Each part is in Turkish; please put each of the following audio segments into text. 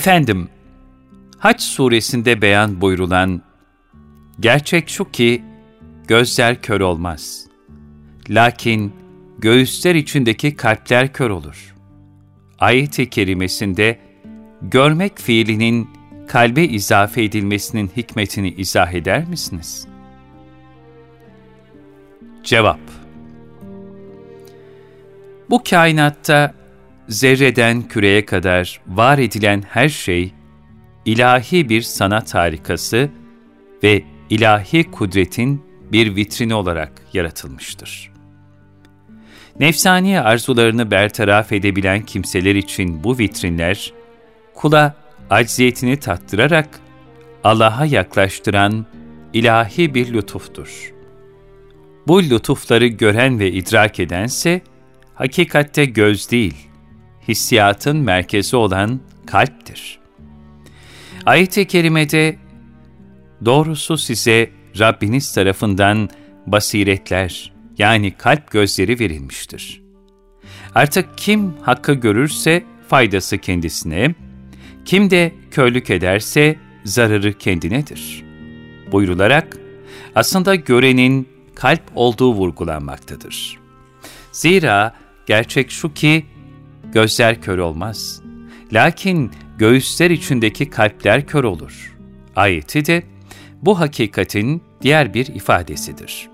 Efendim, Haç suresinde beyan buyrulan, gerçek şu ki, gözler kör olmaz. Lakin göğüsler içindeki kalpler kör olur. Ayet-i kerimesinde, görmek fiilinin kalbe izafe edilmesinin hikmetini izah eder misiniz? Cevap Bu kainatta zerreden küreye kadar var edilen her şey, ilahi bir sanat harikası ve ilahi kudretin bir vitrini olarak yaratılmıştır. Nefsani arzularını bertaraf edebilen kimseler için bu vitrinler, kula acziyetini tattırarak Allah'a yaklaştıran ilahi bir lütuftur. Bu lütufları gören ve idrak edense, hakikatte göz değil, hissiyatın merkezi olan kalptir. Ayet-i Kerime'de, doğrusu size Rabbiniz tarafından basiretler, yani kalp gözleri verilmiştir. Artık kim hakkı görürse faydası kendisine, kim de körlük ederse zararı kendinedir. Buyrularak, aslında görenin kalp olduğu vurgulanmaktadır. Zira gerçek şu ki, gözler kör olmaz. Lakin göğüsler içindeki kalpler kör olur. Ayeti de bu hakikatin diğer bir ifadesidir.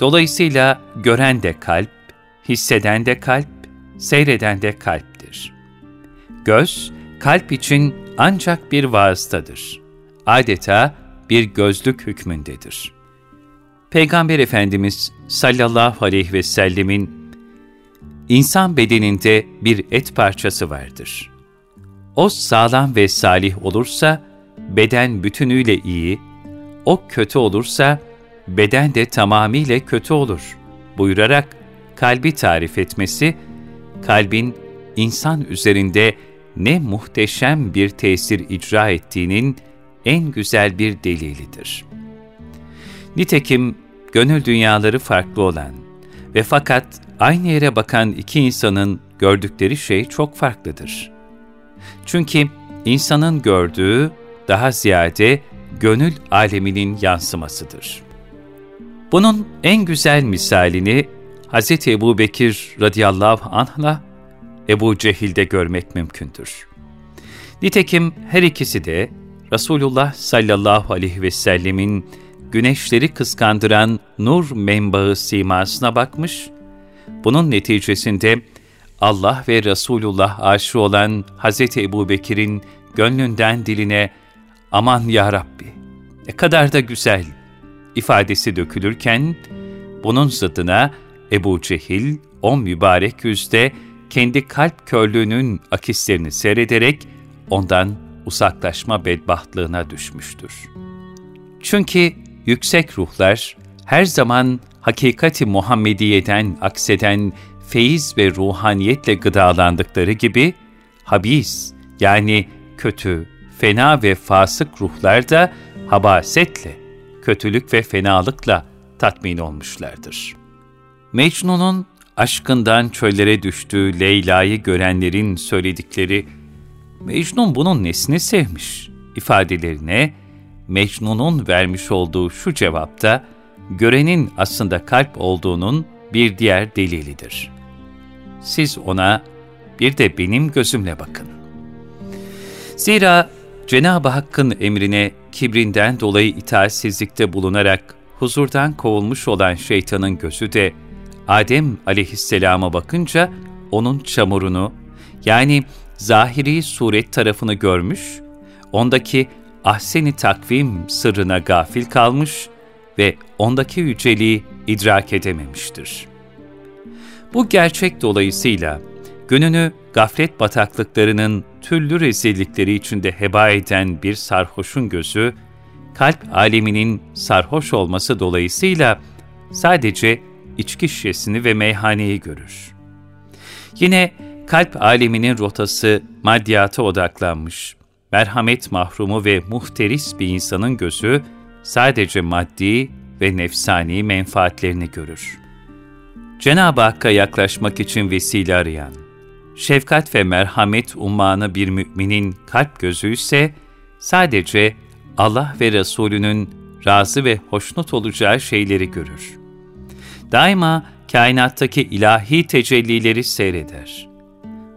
Dolayısıyla gören de kalp, hisseden de kalp, seyreden de kalptir. Göz, kalp için ancak bir vasıtadır. Adeta bir gözlük hükmündedir. Peygamber Efendimiz sallallahu aleyhi ve sellemin İnsan bedeninde bir et parçası vardır. O sağlam ve salih olursa, beden bütünüyle iyi, o kötü olursa, beden de tamamıyla kötü olur buyurarak kalbi tarif etmesi, kalbin insan üzerinde ne muhteşem bir tesir icra ettiğinin en güzel bir delilidir. Nitekim gönül dünyaları farklı olan ve fakat aynı yere bakan iki insanın gördükleri şey çok farklıdır. Çünkü insanın gördüğü daha ziyade gönül aleminin yansımasıdır. Bunun en güzel misalini Hz. Ebu Bekir radıyallahu anh'la Ebu Cehil'de görmek mümkündür. Nitekim her ikisi de Resulullah sallallahu aleyhi ve sellemin güneşleri kıskandıran nur menbaı simasına bakmış bunun neticesinde Allah ve Resulullah aşığı olan Hz. Ebu Bekir'in gönlünden diline aman ya Rabbi ne kadar da güzel ifadesi dökülürken bunun zıddına Ebu Cehil o mübarek yüzde kendi kalp körlüğünün akislerini seyrederek ondan uzaklaşma bedbahtlığına düşmüştür. Çünkü yüksek ruhlar her zaman hakikati Muhammediye'den akseden feyiz ve ruhaniyetle gıdalandıkları gibi, habis yani kötü, fena ve fasık ruhlar da habasetle, kötülük ve fenalıkla tatmin olmuşlardır. Mecnun'un aşkından çöllere düştüğü Leyla'yı görenlerin söyledikleri, Mecnun bunun nesini sevmiş ifadelerine, Mecnun'un vermiş olduğu şu cevapta, görenin aslında kalp olduğunun bir diğer delilidir. Siz ona bir de benim gözümle bakın. Zira Cenab-ı Hakk'ın emrine kibrinden dolayı itaatsizlikte bulunarak huzurdan kovulmuş olan şeytanın gözü de Adem aleyhisselama bakınca onun çamurunu yani zahiri suret tarafını görmüş, ondaki ahseni takvim sırrına gafil kalmış ve ondaki yüceliği idrak edememiştir. Bu gerçek dolayısıyla Gününü gaflet bataklıklarının türlü rezillikleri içinde heba eden bir sarhoşun gözü, kalp aleminin sarhoş olması dolayısıyla sadece içki şişesini ve meyhaneyi görür. Yine kalp aleminin rotası maddiyata odaklanmış, merhamet mahrumu ve muhteris bir insanın gözü sadece maddi ve nefsani menfaatlerini görür. Cenab-ı Hakk'a yaklaşmak için vesile arayan, şefkat ve merhamet ummanı bir müminin kalp gözü ise sadece Allah ve Resulünün razı ve hoşnut olacağı şeyleri görür. Daima kainattaki ilahi tecellileri seyreder.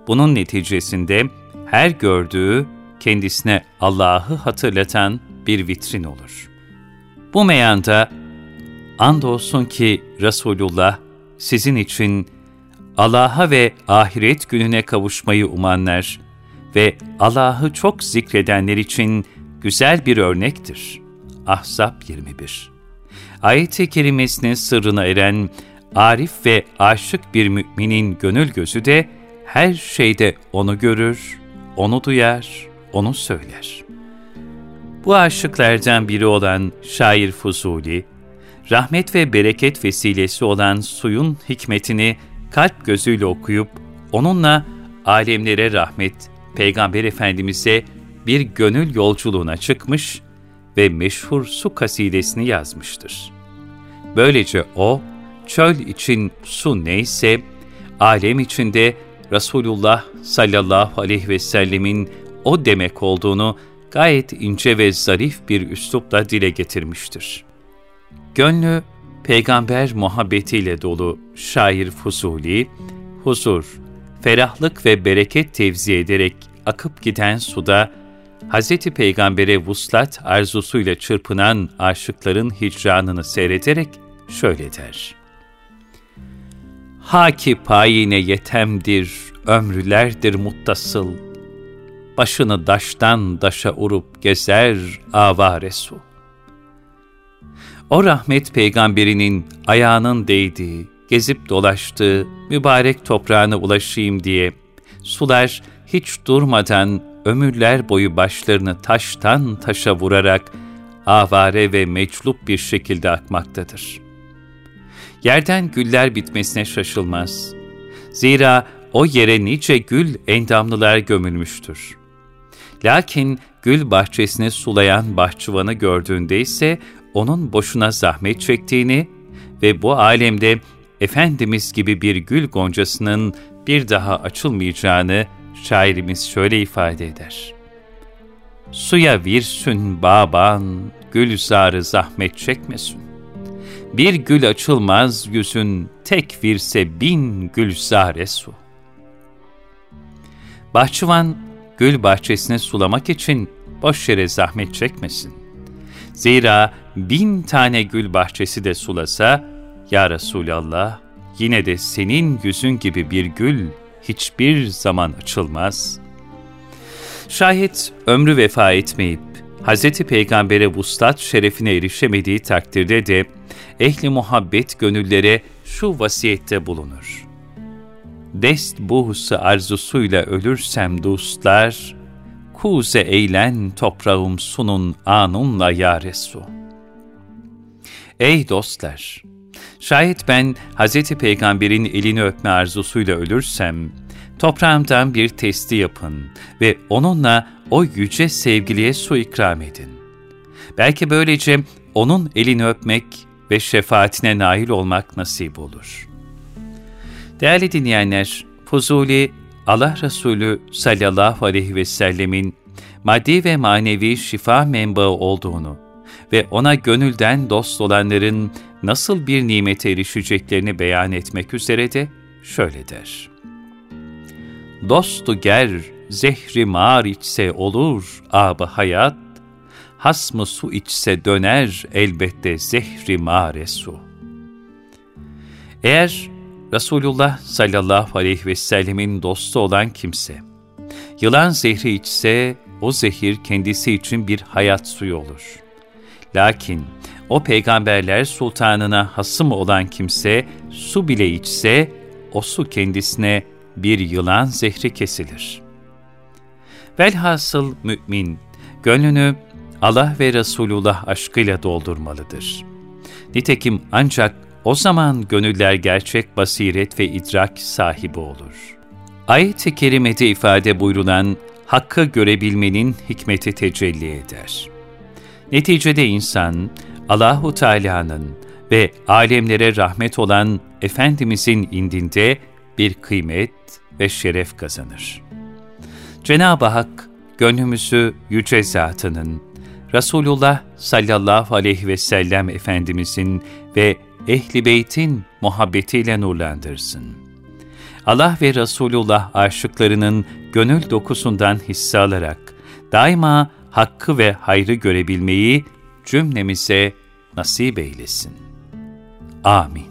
Bunun neticesinde her gördüğü kendisine Allah'ı hatırlatan bir vitrin olur. Bu meyanda andolsun ki Resulullah sizin için Allah'a ve ahiret gününe kavuşmayı umanlar ve Allah'ı çok zikredenler için güzel bir örnektir. Ahzab 21 Ayet-i kerimesinin sırrına eren, arif ve aşık bir müminin gönül gözü de her şeyde onu görür, onu duyar, onu söyler. Bu aşıklardan biri olan şair Fuzuli, rahmet ve bereket vesilesi olan suyun hikmetini kalp gözüyle okuyup, onunla alemlere rahmet, Peygamber Efendimiz'e bir gönül yolculuğuna çıkmış ve meşhur su kasidesini yazmıştır. Böylece o, çöl için su neyse, alem içinde Resulullah sallallahu aleyhi ve sellemin o demek olduğunu gayet ince ve zarif bir üslupla dile getirmiştir. Gönlü peygamber muhabbetiyle dolu şair Fuzuli, huzur, ferahlık ve bereket tevzi ederek akıp giden suda, Hz. Peygamber'e vuslat arzusuyla çırpınan aşıkların hicranını seyrederek şöyle der. Haki payine yetemdir, ömrülerdir muttasıl, başını daştan daşa urup gezer avare su. O rahmet peygamberinin ayağının değdiği, gezip dolaştığı mübarek toprağına ulaşayım diye sular hiç durmadan ömürler boyu başlarını taştan taşa vurarak avare ve meclup bir şekilde akmaktadır. Yerden güller bitmesine şaşılmaz. Zira o yere nice gül endamlılar gömülmüştür. Lakin gül bahçesini sulayan bahçıvanı gördüğünde ise onun boşuna zahmet çektiğini ve bu alemde Efendimiz gibi bir gül goncasının bir daha açılmayacağını şairimiz şöyle ifade eder. Suya virsün baban, gül zarı zahmet çekmesin. Bir gül açılmaz yüzün, tek virse bin gülzare su. Bahçıvan, gül bahçesini sulamak için boş yere zahmet çekmesin. Zira bin tane gül bahçesi de sulasa, Ya Resulallah, yine de senin yüzün gibi bir gül hiçbir zaman açılmaz. Şayet ömrü vefa etmeyip, Hz. Peygamber'e vuslat şerefine erişemediği takdirde de, ehli muhabbet gönüllere şu vasiyette bulunur. Dest buhsu arzusuyla ölürsem dostlar, kuze eğlen toprağım sunun anunla ya Resul. Ey dostlar! Şayet ben Hz. Peygamber'in elini öpme arzusuyla ölürsem, toprağımdan bir testi yapın ve onunla o yüce sevgiliye su ikram edin. Belki böylece onun elini öpmek ve şefaatine nail olmak nasip olur. Değerli dinleyenler, Fuzuli, Allah Resulü sallallahu aleyhi ve sellemin maddi ve manevi şifa menbaı olduğunu ve ona gönülden dost olanların nasıl bir nimete erişeceklerini beyan etmek üzere de şöyle der. Dostu ger, zehri mar içse olur ab hayat, hasmı su içse döner elbette zehri mare su. Eğer Resulullah sallallahu aleyhi ve sellemin dostu olan kimse, yılan zehri içse o zehir kendisi için bir hayat suyu olur. Lakin o peygamberler sultanına hasım olan kimse su bile içse o su kendisine bir yılan zehri kesilir. Velhasıl mümin, gönlünü Allah ve Resulullah aşkıyla doldurmalıdır. Nitekim ancak o zaman gönüller gerçek basiret ve idrak sahibi olur. Ayet-i kerimede ifade buyrulan hakkı görebilmenin hikmeti tecelli eder. Neticede insan, Allahu Teala'nın ve alemlere rahmet olan Efendimizin indinde bir kıymet ve şeref kazanır. Cenab-ı Hak, gönlümüzü yüce zatının, Resulullah sallallahu aleyhi ve sellem Efendimizin ve Ehli Beyt'in muhabbetiyle nurlandırsın. Allah ve Resulullah aşıklarının gönül dokusundan hisse alarak, daima hakkı ve hayrı görebilmeyi cümlemize nasip eylesin. Amin.